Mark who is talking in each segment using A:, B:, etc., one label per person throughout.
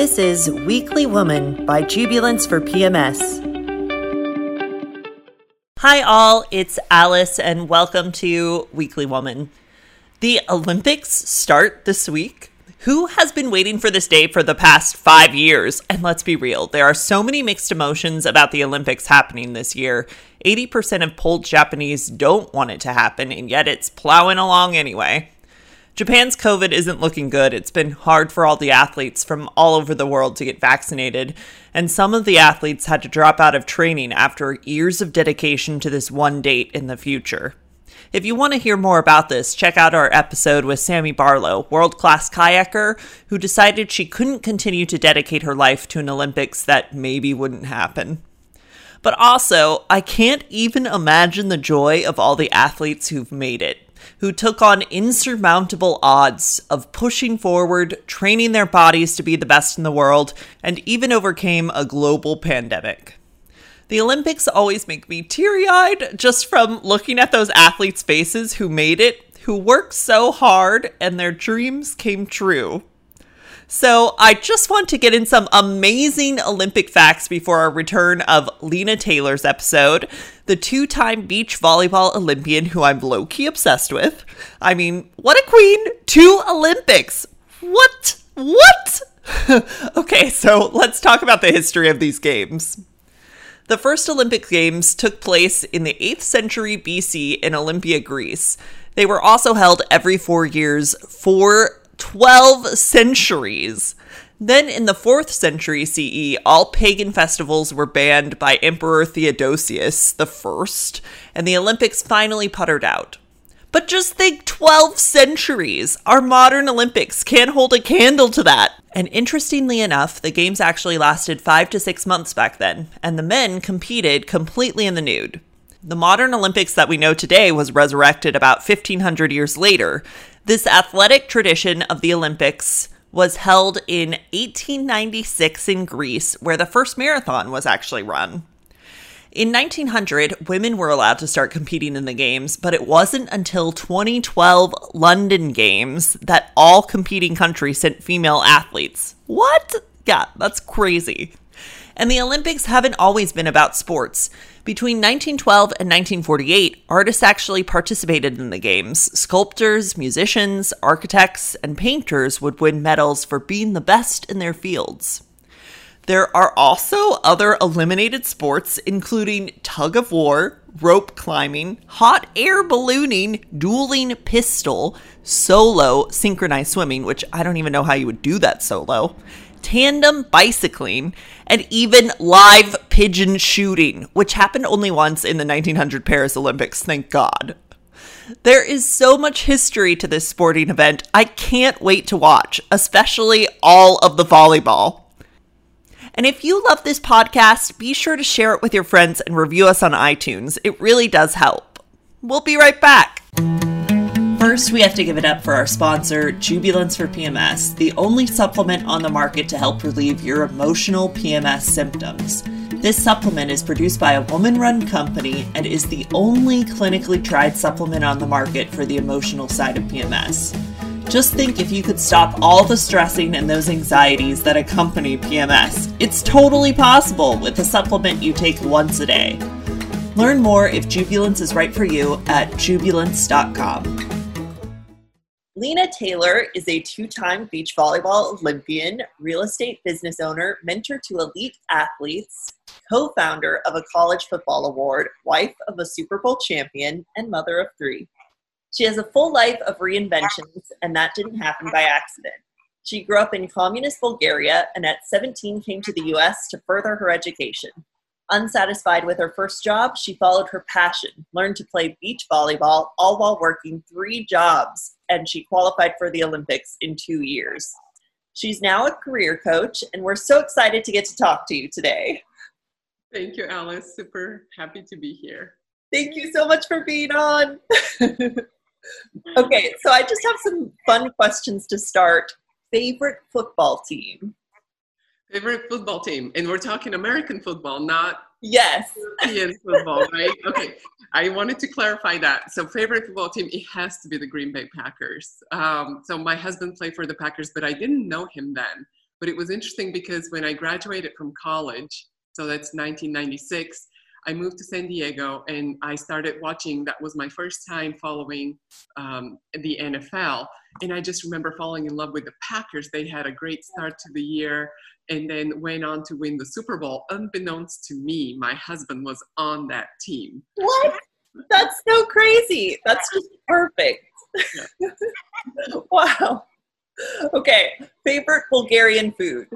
A: This is Weekly Woman by Jubilance for PMS. Hi, all, it's Alice, and welcome to Weekly Woman. The Olympics start this week. Who has been waiting for this day for the past five years? And let's be real, there are so many mixed emotions about the Olympics happening this year. 80% of polled Japanese don't want it to happen, and yet it's plowing along anyway. Japan's COVID isn't looking good. It's been hard for all the athletes from all over the world to get vaccinated, and some of the athletes had to drop out of training after years of dedication to this one date in the future. If you want to hear more about this, check out our episode with Sammy Barlow, world class kayaker who decided she couldn't continue to dedicate her life to an Olympics that maybe wouldn't happen. But also, I can't even imagine the joy of all the athletes who've made it who took on insurmountable odds of pushing forward, training their bodies to be the best in the world, and even overcame a global pandemic. The Olympics always make me teary eyed just from looking at those athletes' faces who made it, who worked so hard, and their dreams came true. So, I just want to get in some amazing Olympic facts before our return of Lina Taylor's episode, the two time beach volleyball Olympian who I'm low key obsessed with. I mean, what a queen! Two Olympics! What? What? okay, so let's talk about the history of these games. The first Olympic Games took place in the 8th century BC in Olympia, Greece. They were also held every four years for 12 centuries. Then, in the 4th century CE, all pagan festivals were banned by Emperor Theodosius I, and the Olympics finally puttered out. But just think 12 centuries! Our modern Olympics can't hold a candle to that! And interestingly enough, the games actually lasted five to six months back then, and the men competed completely in the nude. The modern Olympics that we know today was resurrected about 1500 years later, this athletic tradition of the Olympics was held in 1896 in Greece, where the first marathon was actually run. In 1900, women were allowed to start competing in the games, but it wasn't until 2012 London Games that all competing countries sent female athletes. What? Yeah, that's crazy. And the Olympics haven't always been about sports. Between 1912 and 1948, artists actually participated in the games. Sculptors, musicians, architects, and painters would win medals for being the best in their fields. There are also other eliminated sports, including tug of war, rope climbing, hot air ballooning, dueling pistol, solo synchronized swimming, which I don't even know how you would do that solo, tandem bicycling, and even live pigeon shooting, which happened only once in the 1900 Paris Olympics, thank God. There is so much history to this sporting event, I can't wait to watch, especially all of the volleyball. And if you love this podcast, be sure to share it with your friends and review us on iTunes. It really does help. We'll be right back. First, we have to give it up for our sponsor, Jubilance for PMS, the only supplement on the market to help relieve your emotional PMS symptoms. This supplement is produced by a woman run company and is the only clinically tried supplement on the market for the emotional side of PMS. Just think if you could stop all the stressing and those anxieties that accompany PMS. It's totally possible with a supplement you take once a day. Learn more if Jubilance is right for you at jubilance.com. Lina Taylor is a two time beach volleyball Olympian, real estate business owner, mentor to elite athletes, co founder of a college football award, wife of a Super Bowl champion, and mother of three. She has a full life of reinventions, and that didn't happen by accident. She grew up in communist Bulgaria and at 17 came to the US to further her education. Unsatisfied with her first job, she followed her passion, learned to play beach volleyball, all while working three jobs, and she qualified for the Olympics in two years. She's now a career coach, and we're so excited to get to talk to you today.
B: Thank you, Alice. Super happy to be here.
A: Thank you so much for being on. okay, so I just have some fun questions to start. Favorite football team?
B: Favorite football team, and we're talking American football, not
A: yes
B: European football, right? Okay, I wanted to clarify that. So, favorite football team, it has to be the Green Bay Packers. Um, so, my husband played for the Packers, but I didn't know him then. But it was interesting because when I graduated from college, so that's 1996, I moved to San Diego and I started watching. That was my first time following um, the NFL. And I just remember falling in love with the Packers. They had a great start to the year and then went on to win the Super Bowl. Unbeknownst to me, my husband was on that team.
C: What? That's so crazy. That's just perfect. Yeah. wow. Okay. Favorite Bulgarian food?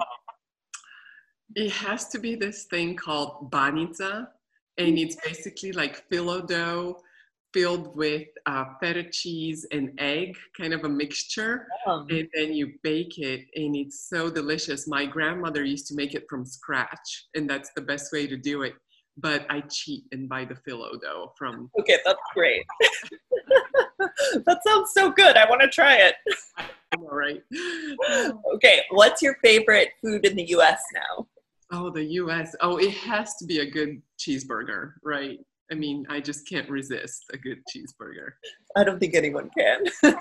B: It has to be this thing called banitsa and it's basically like phyllo dough filled with uh, feta cheese and egg, kind of a mixture. And then you bake it, and it's so delicious. My grandmother used to make it from scratch, and that's the best way to do it. But I cheat and buy the phyllo dough from.
C: Okay, that's great. that sounds so good. I want to try it.
B: All right.
C: okay, what's your favorite food in the US now?
B: Oh, the US. Oh, it has to be a good cheeseburger, right? I mean, I just can't resist a good cheeseburger.
C: I don't think anyone can.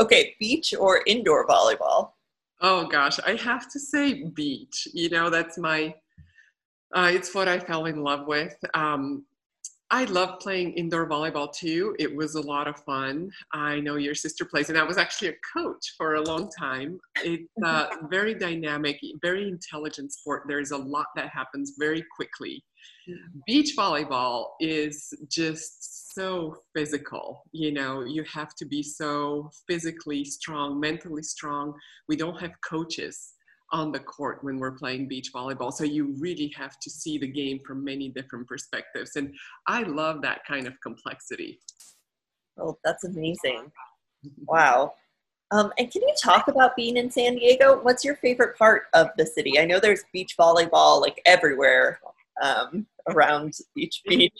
C: okay, beach or indoor volleyball?
B: Oh gosh, I have to say beach. You know, that's my, uh, it's what I fell in love with. Um, I love playing indoor volleyball too. It was a lot of fun. I know your sister plays, and I was actually a coach for a long time. It's uh, a very dynamic, very intelligent sport. There's a lot that happens very quickly. Mm-hmm. Beach volleyball is just so physical. You know, you have to be so physically strong, mentally strong. We don't have coaches on the court when we're playing beach volleyball. So you really have to see the game from many different perspectives. And I love that kind of complexity.
C: Oh, that's amazing. Wow. Um, and can you talk about being in San Diego? What's your favorite part of the city? I know there's beach volleyball like everywhere um, around Beach Beach.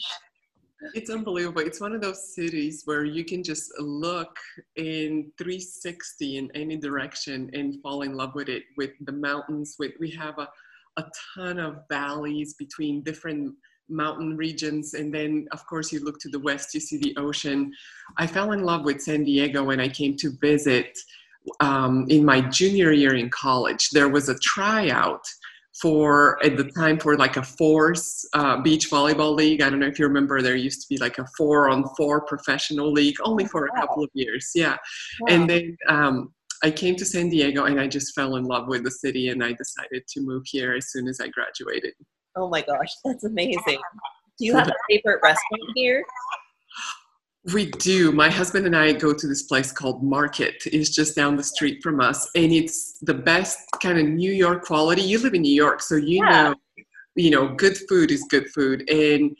B: It's unbelievable. It's one of those cities where you can just look in 360 in any direction and fall in love with it. With the mountains, with we have a, a ton of valleys between different mountain regions, and then of course you look to the west, you see the ocean. I fell in love with San Diego when I came to visit um, in my junior year in college. There was a tryout for at the time for like a force uh, beach volleyball league. I don't know if you remember, there used to be like a four on four professional league only for a couple of years. Yeah. Wow. And then um, I came to San Diego and I just fell in love with the city and I decided to move here as soon as I graduated.
C: Oh my gosh, that's amazing. Do you have a favorite restaurant here?
B: We do. My husband and I go to this place called Market. It's just down the street from us, and it's the best kind of New York quality. You live in New York, so you yeah. know, you know, good food is good food. And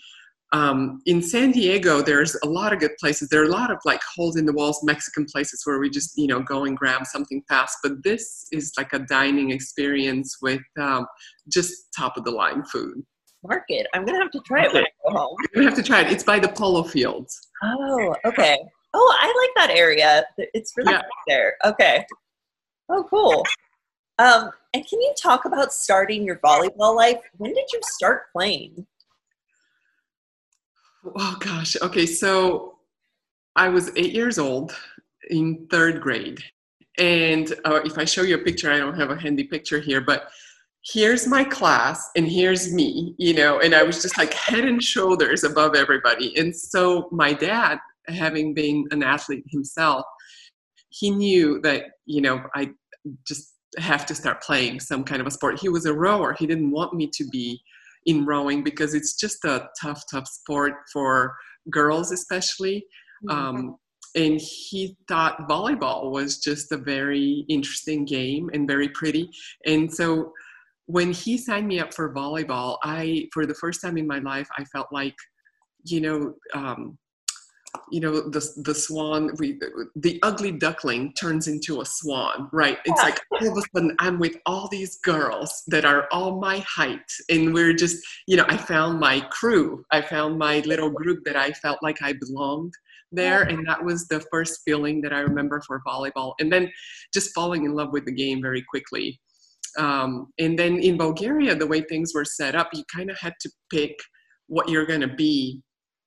B: um, in San Diego, there's a lot of good places. There are a lot of like holes in the walls Mexican places where we just you know go and grab something fast. But this is like a dining experience with um, just top of the line food.
C: Market. I'm gonna have to try it when I go home.
B: You're gonna have to try it. It's by the polo fields.
C: Oh, okay. Oh, I like that area. It's really yeah. there. Okay. Oh, cool. Um, and can you talk about starting your volleyball life? When did you start playing?
B: Oh gosh. Okay, so I was eight years old in third grade, and uh, if I show you a picture, I don't have a handy picture here, but here's my class and here's me, you know, and I was just like head and shoulders above everybody. And so my dad, having been an athlete himself, he knew that, you know, I just have to start playing some kind of a sport. He was a rower. He didn't want me to be in rowing because it's just a tough, tough sport for girls, especially. Mm-hmm. Um, and he thought volleyball was just a very interesting game and very pretty. And so when he signed me up for volleyball, I, for the first time in my life, I felt like, you know, um, you know, the the swan, we, the ugly duckling turns into a swan, right? It's like all of a sudden I'm with all these girls that are all my height, and we're just, you know, I found my crew, I found my little group that I felt like I belonged there and that was the first feeling that i remember for volleyball. And then just falling in love with the game very quickly um, and then in Bulgaria, the way things were set up, you kind of had to pick what you're going to be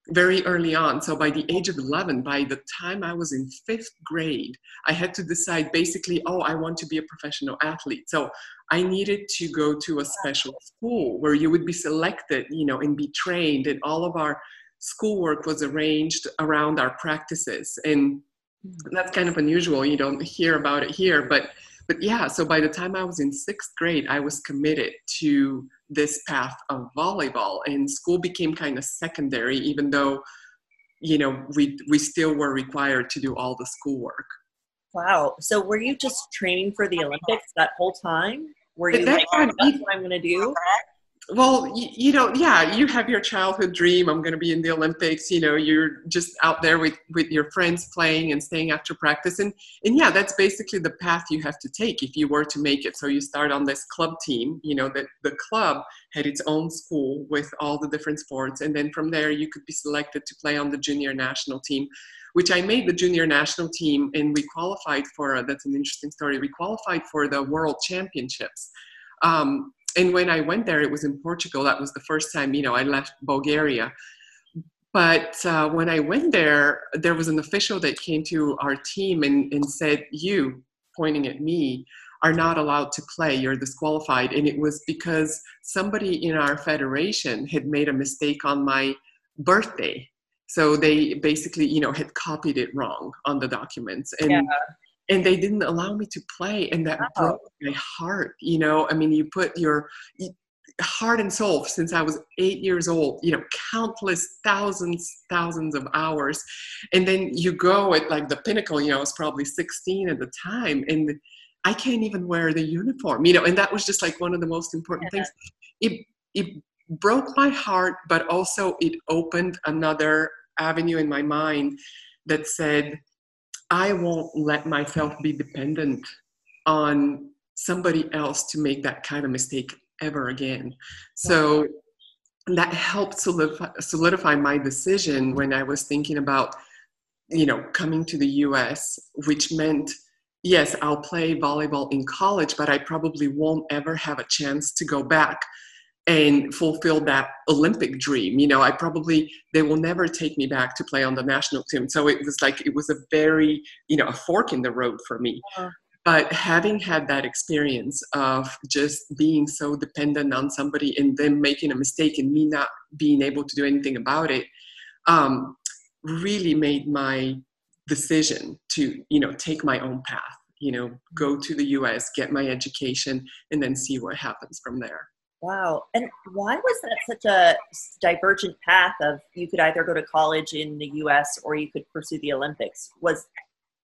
B: very early on. So by the age of 11, by the time I was in fifth grade, I had to decide basically, oh, I want to be a professional athlete. So I needed to go to a special school where you would be selected, you know, and be trained, and all of our schoolwork was arranged around our practices. And that's kind of unusual. You don't hear about it here, but but yeah. So by the time I was in sixth grade, I was committed to this path of volleyball and school became kind of secondary even though you know we we still were required to do all the schoolwork.
A: Wow. So were you just training for the olympics that whole time? Were you like, that's what i'm going to do
B: well you, you, know yeah you have your childhood dream i'm going to be in the olympics you know you're just out there with with your friends playing and staying after practice and and yeah that's basically the path you have to take if you were to make it. So you start on this club team you know that the club had its own school with all the different sports and then from there you could be selected to play on the junior national team which i made the junior national team and we qualified for that's an interesting story we qualified for the world championships. Um, and when I went there, it was in Portugal. That was the first time, you know, I left Bulgaria. But uh, when I went there, there was an official that came to our team and, and said, You, pointing at me, are not allowed to play. You're disqualified. And it was because somebody in our federation had made a mistake on my birthday. So they basically, you know, had copied it wrong on the documents. And yeah and they didn't allow me to play and that oh. broke my heart you know i mean you put your heart and soul since i was eight years old you know countless thousands thousands of hours and then you go at like the pinnacle you know i was probably 16 at the time and i can't even wear the uniform you know and that was just like one of the most important yeah. things it it broke my heart but also it opened another avenue in my mind that said I won't let myself be dependent on somebody else to make that kind of mistake ever again. So that helped solidify, solidify my decision when I was thinking about, you know, coming to the US, which meant, yes, I'll play volleyball in college, but I probably won't ever have a chance to go back and fulfill that Olympic dream. You know, I probably, they will never take me back to play on the national team. So it was like, it was a very, you know, a fork in the road for me. But having had that experience of just being so dependent on somebody and them making a mistake and me not being able to do anything about it, um, really made my decision to, you know, take my own path, you know, go to the US, get my education, and then see what happens from there.
A: Wow. And why was that such a divergent path of you could either go to college in the US or you could pursue the Olympics? Was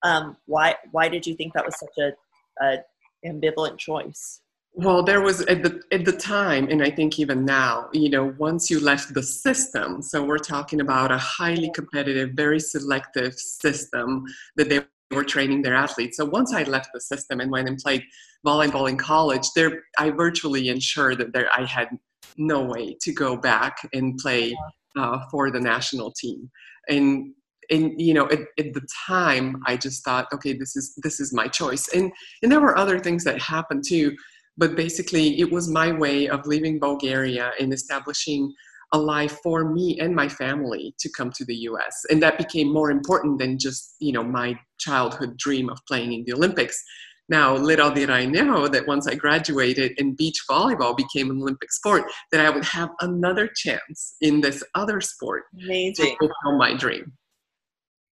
A: um, why why did you think that was such a, a ambivalent choice?
B: Well, there was at the at the time, and I think even now, you know, once you left the system, so we're talking about a highly competitive, very selective system that they were training their athletes. So once I left the system and went and played volleyball in college, there I virtually ensured that there I had no way to go back and play uh, for the national team. And and you know at, at, the time I just thought, okay, this is this is my choice. And and there were other things that happened too, but basically it was my way of leaving Bulgaria and establishing a life for me and my family to come to the US. And that became more important than just, you know, my childhood dream of playing in the Olympics. Now, little did I know that once I graduated and beach volleyball became an Olympic sport, that I would have another chance in this other sport
A: Amazing.
B: to fulfill my dream.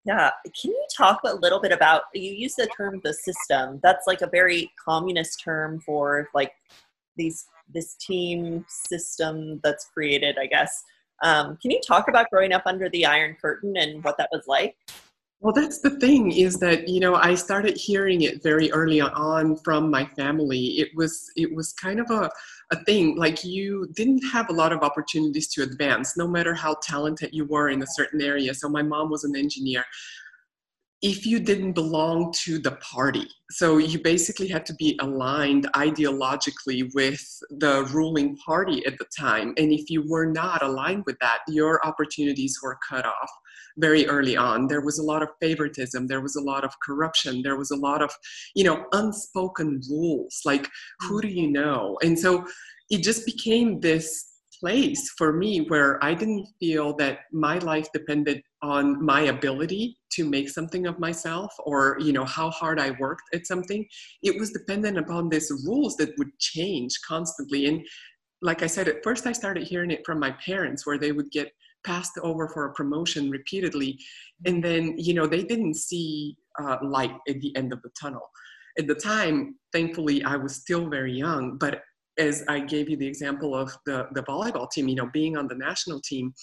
A: Yeah. Can you talk a little bit about you use the term the system? That's like a very communist term for like these this team system that's created, I guess. Um, can you talk about growing up under the Iron Curtain and what that was like?
B: Well, that's the thing is that you know I started hearing it very early on from my family. It was it was kind of a a thing like you didn't have a lot of opportunities to advance, no matter how talented you were in a certain area. So my mom was an engineer if you didn't belong to the party. So you basically had to be aligned ideologically with the ruling party at the time. And if you were not aligned with that, your opportunities were cut off very early on. There was a lot of favoritism, there was a lot of corruption, there was a lot of, you know, unspoken rules like who mm. do you know? And so it just became this place for me where I didn't feel that my life depended on my ability to make something of myself or you know how hard I worked at something. It was dependent upon these rules that would change constantly. And like I said, at first I started hearing it from my parents where they would get passed over for a promotion repeatedly. And then, you know, they didn't see uh, light at the end of the tunnel. At the time, thankfully, I was still very young, but as I gave you the example of the, the volleyball team, you know, being on the national team,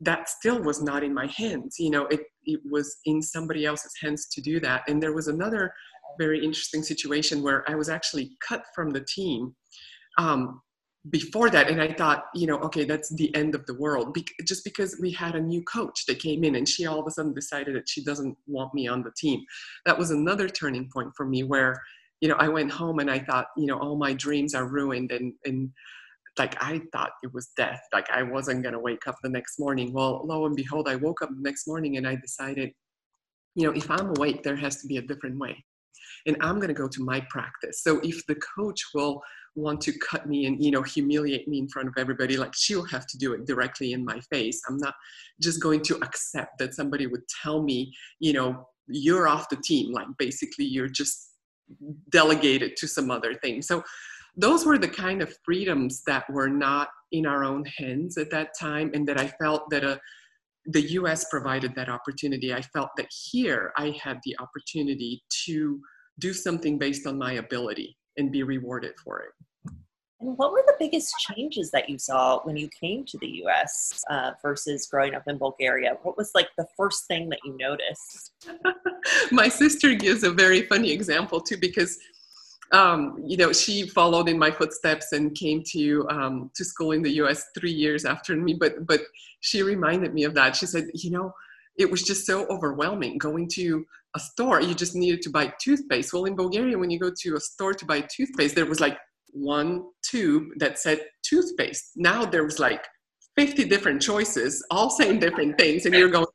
B: that still was not in my hands. You know, it, it was in somebody else's hands to do that. And there was another very interesting situation where I was actually cut from the team um, before that. And I thought, you know, okay, that's the end of the world. Be- just because we had a new coach that came in and she all of a sudden decided that she doesn't want me on the team. That was another turning point for me where you know, I went home and I thought, you know, all my dreams are ruined and and like I thought it was death. Like I wasn't gonna wake up the next morning. Well, lo and behold, I woke up the next morning and I decided, you know, if I'm awake, there has to be a different way. And I'm gonna go to my practice. So if the coach will want to cut me and you know humiliate me in front of everybody like she'll have to do it directly in my face i'm not just going to accept that somebody would tell me you know you're off the team like basically you're just delegated to some other thing. So those were the kind of freedoms that were not in our own hands at that time, and that I felt that a, uh, the US provided that opportunity. I felt that here I had the opportunity to do something based on my ability and be rewarded for it.
A: And what were the biggest changes that you saw when you came to the US uh, versus growing up in Bulgaria? What was like the first thing that you noticed?
B: My sister gives a very funny example too, because um, you know she followed in my footsteps and came to um, to school in the U.S. three years after me. But but she reminded me of that. She said, you know, it was just so overwhelming going to a store. You just needed to buy toothpaste. Well, in Bulgaria, when you go to a store to buy toothpaste, there was like one tube that said toothpaste. Now there was like 50 different choices, all saying different things, and you're going,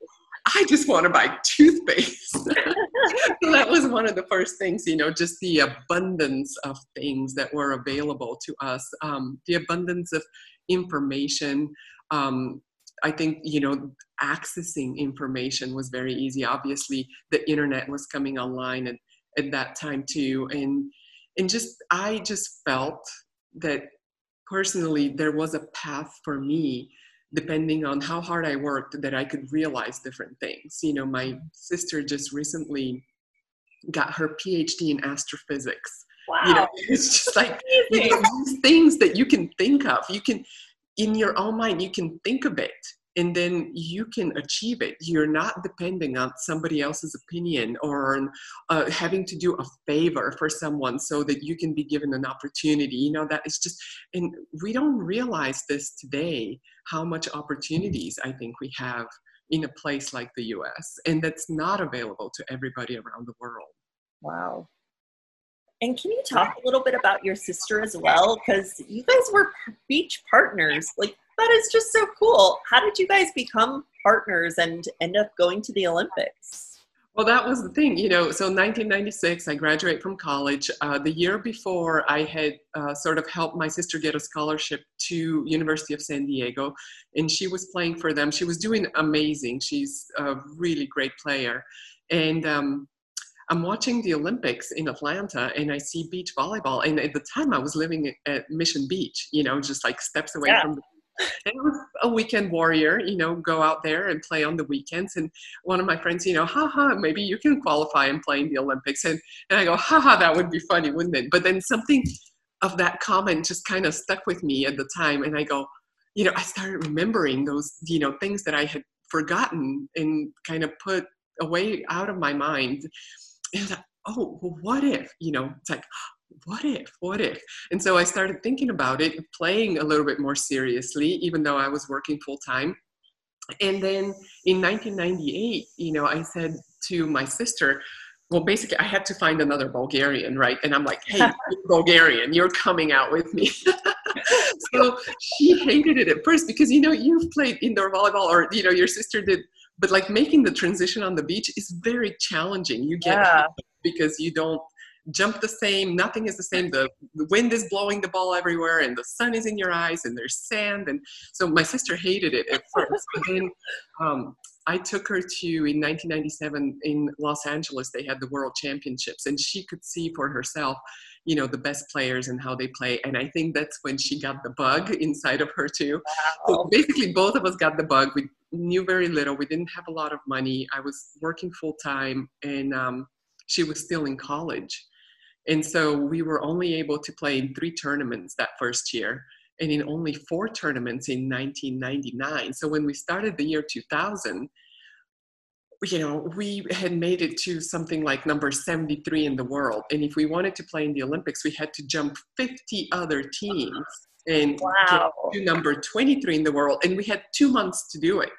B: I just want to buy toothpaste. so that was one of the first things, you know, just the abundance of things that were available to us, um, the abundance of information. Um, I think, you know, accessing information was very easy. Obviously, the internet was coming online at, at that time too. And and just i just felt that personally there was a path for me depending on how hard i worked that i could realize different things. You know my mm-hmm. sister just recently got her phd in astrophysics.
A: Wow.
B: you know it's just like you know, these things that you can think of you can in your own mind you can think of it and then you can achieve it you're not depending on somebody else's opinion or uh, having to do a favor for someone so that you can be given an opportunity you know that is just and we don't realize this today how much opportunities i think we have in a place like the us and that's not available to everybody around the world
A: wow and can you talk a little bit about your sister as well? Because you guys were beach partners. Like, that is just so cool. How did you guys become partners and end up going to the Olympics?
B: Well, that was the thing, you know. So, 1996, I graduate from college. Uh, the year before, I had uh, sort of helped my sister get a scholarship to University of San Diego, and she was playing for them. She was doing amazing. She's a really great player, and um, I'm watching the Olympics in Atlanta and I see beach volleyball. And at the time I was living at Mission Beach, you know, just like steps away yeah. from the and I was a weekend warrior, you know, go out there and play on the weekends. And one of my friends, you know, haha, maybe you can qualify and play in the Olympics. And, and I go, haha, that would be funny, wouldn't it? But then something of that comment just kind of stuck with me at the time. And I go, you know, I started remembering those, you know, things that I had forgotten and kind of put away out of my mind and like, oh, well, what if? You know, it's like, what if? What if? And so I started thinking about it, playing a little bit more seriously, even though I was working full time. And then in 1998, you know, I said to my sister, well, basically, I had to find another Bulgarian, right? And I'm like, hey, Bulgarian, you're coming out with me. so she hated it at first because, you know, you've played indoor volleyball or, you know, your sister did but like making the transition on the beach is very challenging you get yeah. because you don't jump the same. Nothing is the same. The, the wind is blowing the ball everywhere, and the sun is in your eyes, and there's sand. And so my sister hated it at first, but then um, I took her to in 1997 in Los Angeles. They had the World Championships, and she could see for herself, you know, the best players and how they play. And I think that's when she got the bug inside of her too. Wow. So basically, both of us got the bug. We knew very little. We didn't have a lot of money. I was working full time, and um, she was still in college. And so we were only able to play in three tournaments that first year and in only four tournaments in 1999. So when we started the year 2000, you know, we had made it to something like number 73 in the world. And if we wanted to play in the Olympics, we had to jump 50 other teams and wow. get to number 23 in the world. And we had two months to do it,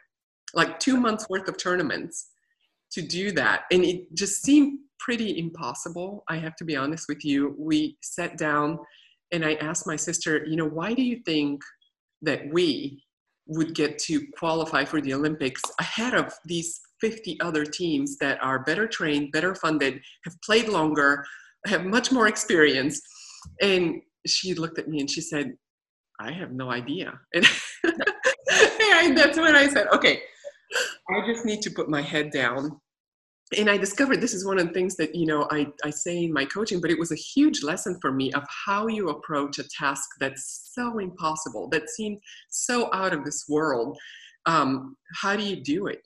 B: like two months worth of tournaments to do that. And it just seemed pretty impossible. I have to be honest with you. We sat down and I asked my sister, you know, why do you think that we would get to qualify for the Olympics ahead of these 50 other teams that are better trained, better funded, have played longer, have much more experience? And she looked at me and she said, I have no idea. And, that's when I said, okay, I just need to put my head down and I discovered this is one of the things that you know I, I say in my coaching, but it was a huge lesson for me of how you approach a task that's so impossible, that seemed so out of this world. Um, how do you do it?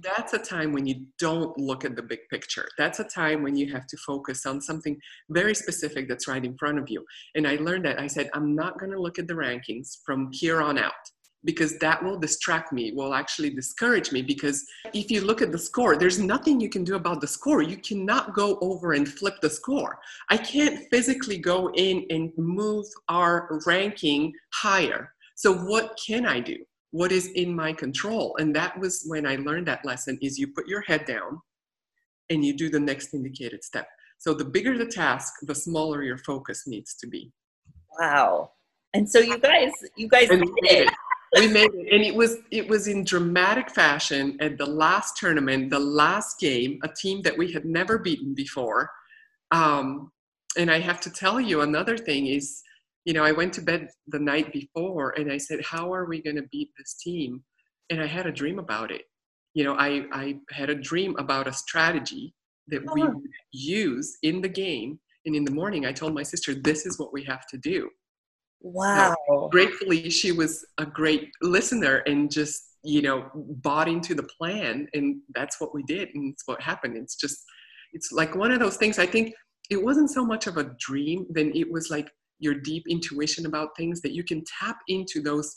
B: That's a time when you don't look at the big picture. That's a time when you have to focus on something very specific that's right in front of you. And I learned that I said, I'm not going to look at the rankings from here on out because that will distract me, will actually discourage me. Because if you look at the score, there's nothing you can do about the score. You cannot go over and flip the score. I can't physically go in and move our ranking higher. So what can I do? What is in my control? And that was when I learned that lesson is you put your head down and you do the next indicated step. So the bigger the task, the smaller your focus needs to be.
A: Wow. And so you guys, you guys did it
B: we made it. And it was it was in dramatic fashion at the last tournament the last game a team that we had never beaten before. Um, and i have to tell you another thing is you know i went to bed the night before and i said how are we going to beat this team? And i had a dream about it. You know i i had a dream about a strategy that we use in the game. And in the morning i told my sister this is what we have to do
A: Wow.
B: Gratefully, she was a great listener and just, you know, bought into the plan. And that's what we did. And it's what happened. It's just, it's like one of those things. I think it wasn't so much of a dream, then it was like your deep intuition about things that you can tap into those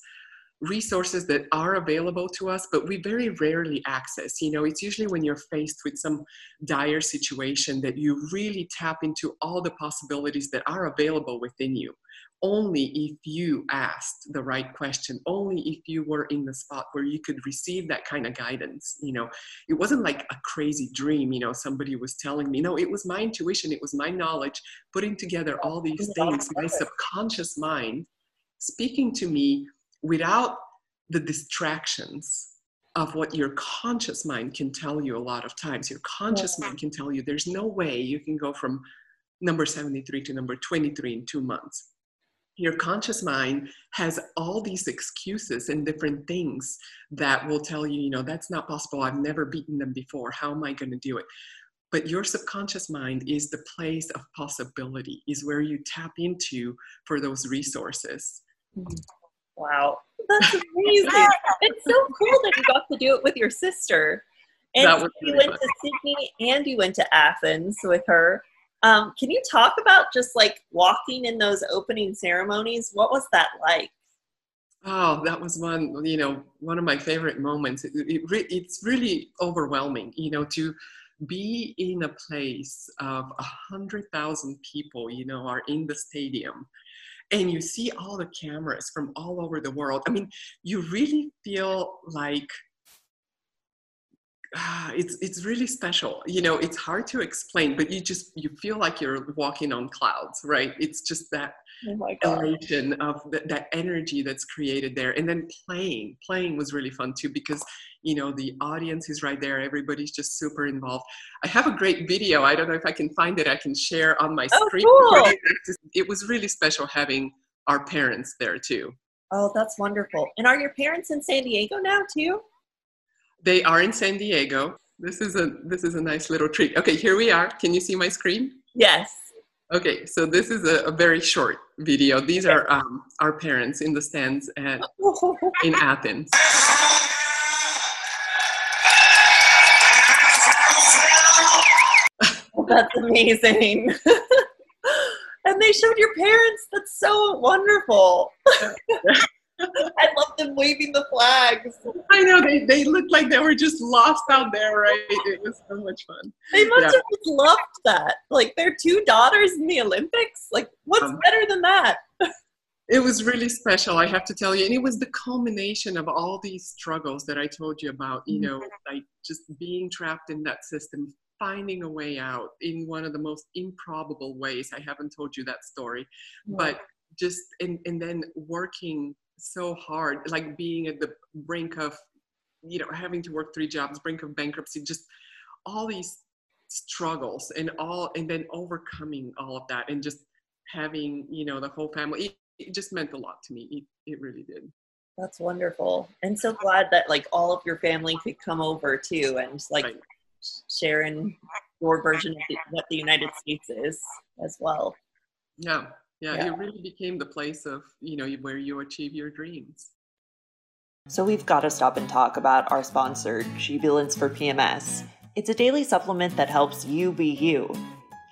B: resources that are available to us, but we very rarely access. You know, it's usually when you're faced with some dire situation that you really tap into all the possibilities that are available within you only if you asked the right question only if you were in the spot where you could receive that kind of guidance you know. It wasn't like a crazy dream you know somebody was telling me no it was my intuition it was my knowledge putting together all these things my subconscious mind speaking to me without the distractions of what your conscious mind can tell you a lot of times. Your conscious mind can tell you there's no way you can go from number 73 to number 23 in two months your conscious mind has all these excuses and different things that will tell you, you know, that's not possible. I've never beaten them before. How am I going to do it? But your subconscious mind is the place of possibility, is where you tap into for those resources.
A: Mm-hmm. Wow, that's amazing. it's so cool that you got to do it with your sister. And really you went fun. to Sydney and you went to Athens with her. Um, can you talk about just like walking in those opening ceremonies? What was that like?
B: Oh, that was one, you know, one of my favorite moments. It, it, it, it's really overwhelming, you know, to be in a place of a hundred thousand people, you know, are in the stadium and you see all the cameras from all over the world. I mean, you really feel like ah, it's it's really special. You know it's hard to explain but you just you feel like you're walking on clouds right? It's just that
A: oh
B: elation of the, that energy that's created there. And then playing playing was really fun too because you know the audience is right there. Everybody's just super involved. I have a great video. I don't know if i can find it. I can share on my
A: oh,
B: screen.
A: cool.
B: it was really special having our parents there too.
A: Oh that's wonderful. And are your parents in san diego now too
B: they are in San Diego. This is a this is a nice little treat. Okay, here we are. Can you see my screen?
A: Yes.
B: Okay, so this is a, a very short video. These are um, our parents in the stands at in Athens.
A: That's amazing. and they showed your parents. That's so wonderful. I love them waving the flags.
B: I know they, they looked like they were just lost out there, right? It was so much fun.
A: They must yeah. have loved that. Like their two daughters in the Olympics. Like what's um, better than that?
B: it was really special, I have to tell you. And it was the culmination of all these struggles that I told you about, you know, mm-hmm. like just being trapped in that system, finding a way out in one of the most improbable ways. I haven't told you that story, but just and, and then working so hard like being at the brink of you know having to work three jobs brink of bankruptcy just all these struggles and all and then overcoming all of that and just having you know the whole family. It, it just meant a lot to me. It, it really did.
A: That's wonderful. And so glad that like all of your family could come over too and like right. share in your version of the, what the united states is as well.
B: Yeah yeah, yeah, it really became the place of you know where you achieve your dreams
A: so we've got to stop and talk about our sponsor Jubilance for pms it's a daily supplement that helps you be you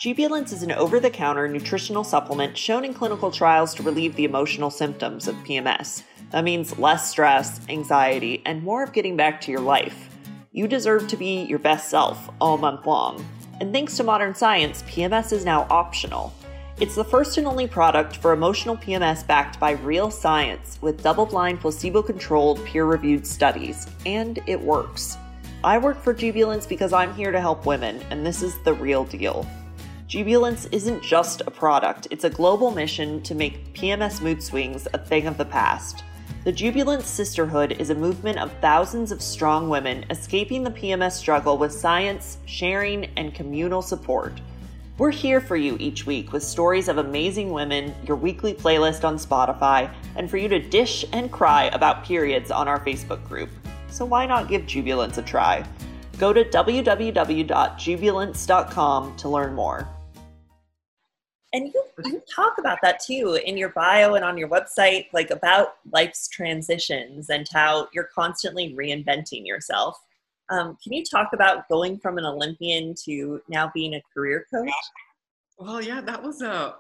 A: Jubilance is an over the counter nutritional supplement shown in clinical trials to relieve the emotional symptoms of PMS. That means less stress, anxiety, and more of getting back to your life. You deserve to be your best self all month long. And thanks to modern science, PMS is now optional. It's the first and only product for emotional PMS backed by real science with double blind, placebo controlled, peer reviewed studies. And it works. I work for Jubilance because I'm here to help women, and this is the real deal. Jubilance isn't just a product, it's a global mission to make PMS mood swings a thing of the past. The Jubilance Sisterhood is a movement of thousands of strong women escaping the PMS struggle with science, sharing, and communal support. We're here for you each week with stories of amazing women, your weekly playlist on Spotify, and for you to dish and cry about periods on our Facebook group. So why not give Jubilance a try? Go to www.jubilance.com to learn more. And you, you talk about that too in your bio and on your website, like about life's transitions and how you're constantly reinventing yourself. Um, can you talk about going from an Olympian to now being a career coach?
B: Well, yeah, that was a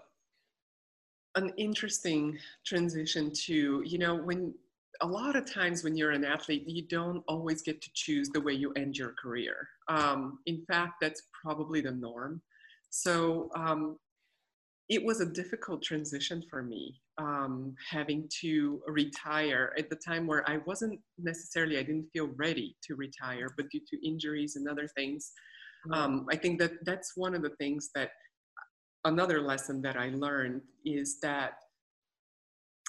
B: an interesting transition to you know when a lot of times when you're an athlete you don't always get to choose the way you end your career. Um, in fact that's probably the norm. So um, it was a difficult transition for me um, having to retire at the time where I wasn't necessarily, I didn't feel ready to retire, but due to injuries and other things. Um, I think that that's one of the things that another lesson that I learned is that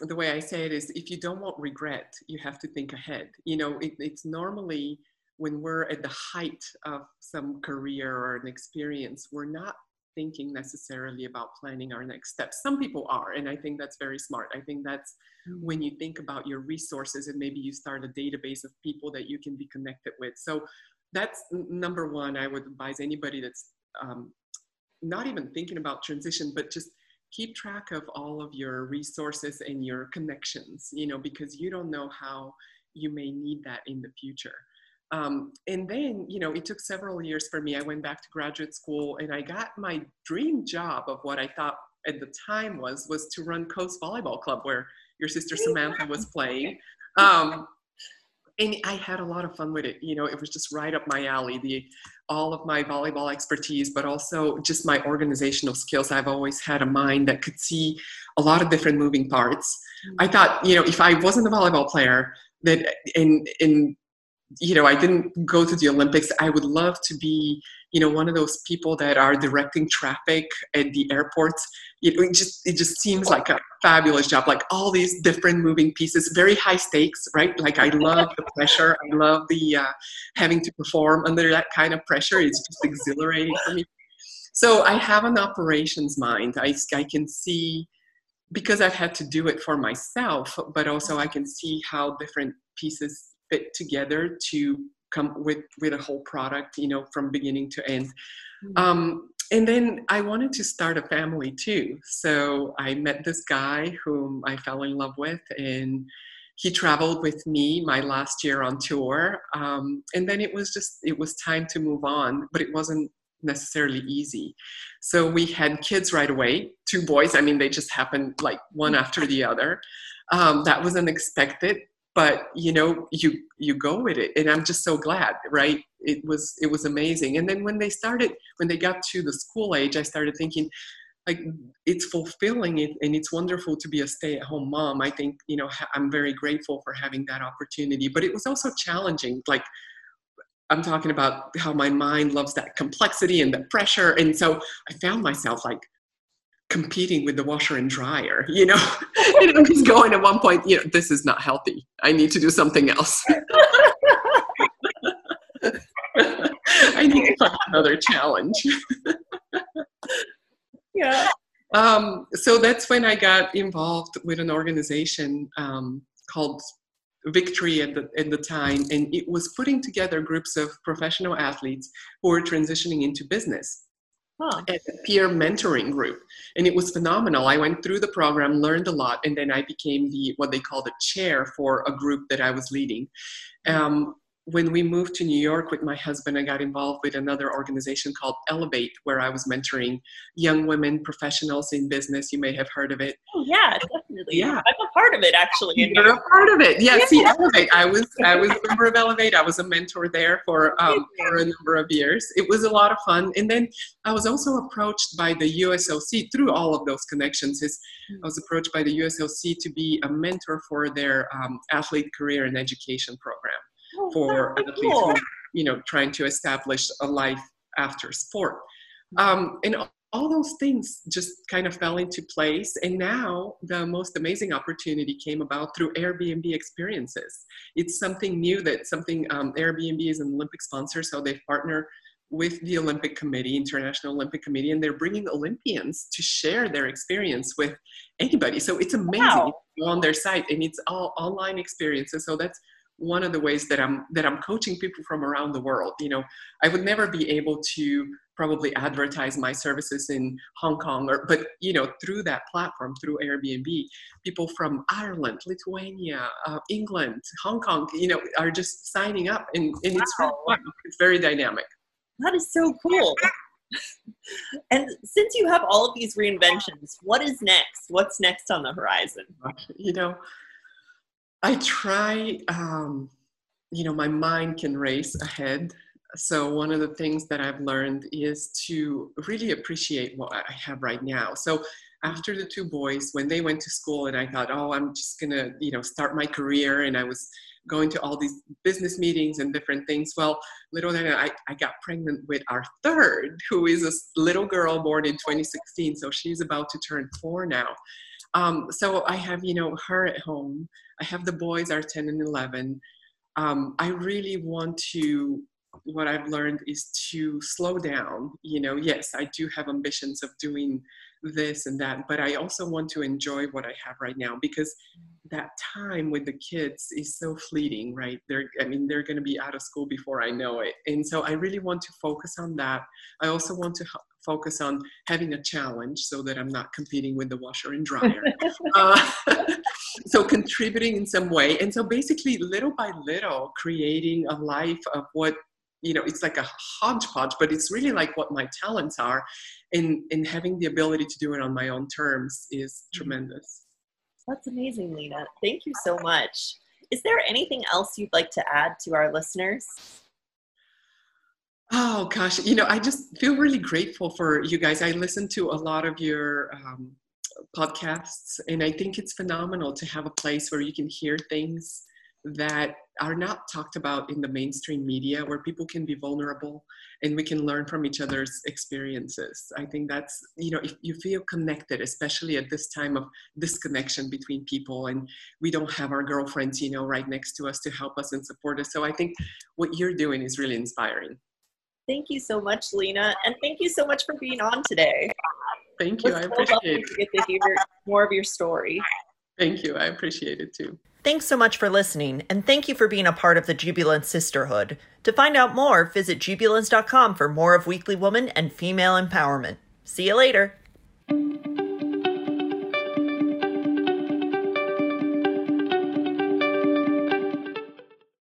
B: the way I say it is if you don't want regret, you have to think ahead. You know, it, it's normally when we're at the height of some career or an experience, we're not thinking necessarily about planning our next steps. Some people are, and I think that's very smart. I think that's mm. when you think about your resources and maybe you start a database of people that you can be connected with. So that's number one. I would advise anybody that's um, not even thinking about transition, but just keep track of all of your resources and your connections, you know, because you don't know how you may need that in the future. Um, and then, you know, it took several years for me. I went back to graduate school and I got my dream job of what I thought at the time was was to run Coast Volleyball Club, where your sister Samantha was playing. Um, and I had a lot of fun with it. You know, it was just right up my alley. The all of my volleyball expertise, but also just my organizational skills. I've always had a mind that could see a lot of different moving parts. I thought, you know, if I wasn't a volleyball player, that in in you know, I didn't go to the Olympics. I would love to be, you know, one of those people that are directing traffic at the airports. It, it just it just seems like a fabulous job. Like all these different moving pieces, very high stakes, right? Like I love the pressure. I love the uh, having to perform under that kind of pressure. It's just exhilarating for me. So I have an operations mind. I I can see because I've had to do it for myself, but also I can see how different pieces fit together to come with with a whole product you know from beginning to end. Mm-hmm. um, and then i wanted to start a family too. So i met this guy whom i fell in love with and he traveled with me my last year on tour. Um, and then it was just it was time to move on but it wasn't necessarily easy. So we had kids right away two boys. I mean they just happened like one after the other. Um, that was unexpected but you know you you go with it. And i'm just so glad right? It was it was amazing. And then when they started when they got to the school age i started thinking like it's fulfilling it and it's wonderful to be a stay-at-home mom. I think you know i'm very grateful for having that opportunity. But it was also challenging like i'm talking about how my mind loves that complexity and the pressure. And so i found myself like competing with the washer and dryer, you know. and I was going at one point, you know, this is not healthy. I need to do something else. I need to find another challenge.
A: yeah.
B: Um, so that's when I got involved with an organization um, called Victory at the, at the time, and it was putting together groups of professional athletes who were transitioning into business huh. a peer mentoring group and it was phenomenal i went through the program learned a lot and then i became the what they call the chair for a group that i was leading um, when we moved to New York with my husband, I got involved with another organization called Elevate, where I was mentoring young women professionals in business. You may have heard of it.
A: Oh yeah, definitely. Yeah, I'm a part of it actually.
B: You're a part of it. Yeah, yeah. See, Elevate. I was I was a member of Elevate. I was a mentor there for um, for a number of years. It was a lot of fun, and then I was also approached by the USOC through all of those connections. Is hmm. I was approached by the USOC to be a mentor for their um, athlete career and education program oh, for athletes cool. who, you know, trying to establish a life after sport. Um, and all those things just kind of fell into place. And now the most amazing opportunity came about through Airbnb experiences. It's something new that something um, Airbnb is an Olympic sponsor, so they partner with the Olympic Committee, International Olympic Committee, and they're bringing Olympians to share their experience with anybody. So it's amazing wow. on their site, and it's all online experiences. So that's one of the ways that I'm that I'm coaching people from around the world. You know, I would never be able to probably advertise my services in Hong Kong or but you know through that platform through Airbnb people from Ireland Lithuania uh, England Hong Kong you know are just signing up and, and it's really fun. it's very dynamic
A: that is so cool and since you have all of these reinventions what is next what's next on the horizon
B: you know I try, um, you know, my mind can race ahead. So, one of the things that I've learned is to really appreciate what I have right now. So, after the two boys, when they went to school, and I thought, oh, I'm just gonna, you know, start my career, and I was going to all these business meetings and different things. Well, little then I, I got pregnant with our third, who is a little girl born in 2016. So she's about to turn four now. Um, so I have, you know, her at home. I have the boys are 10 and 11. Um, I really want to, what I've learned is to slow down. You know, yes, I do have ambitions of doing this and that, but I also want to enjoy what I have right now because that time with the kids is so fleeting, right? They're, I mean, they're going to be out of school before I know it. And so I really want to focus on that. I also want to focus on having a challenge so that I'm not competing with the washer and dryer. uh, so contributing in some way. And so basically, little by little, creating a life of what you know it's like a hodgepodge but it's really like what my talents are and and having the ability to do it on my own terms is mm-hmm. tremendous
A: that's amazing Lina thank you so much is there anything else you'd like to add to our listeners
B: Oh gosh, you know, I just feel really grateful for you guys. I listen to a lot of your um, podcasts, and I think it's phenomenal to have a place where you can hear things that are not talked about in the mainstream media where people can be vulnerable and we can learn from each other's experiences. I think that's you know if you feel connected especially at this time of disconnection between people and we don't have our girlfriends you know right next to us to help us and support us. So i think what you're doing is really inspiring
C: thank you so much Lina and thank you so much for being on today
B: thank you i appreciate it
C: to get to hear more of your story
B: thank you i appreciate it too
A: Thanks so much for listening, and thank you for being a part of the Jubilance Sisterhood. To find out more, visit jubilance.com for more of Weekly Woman and female empowerment. See you later.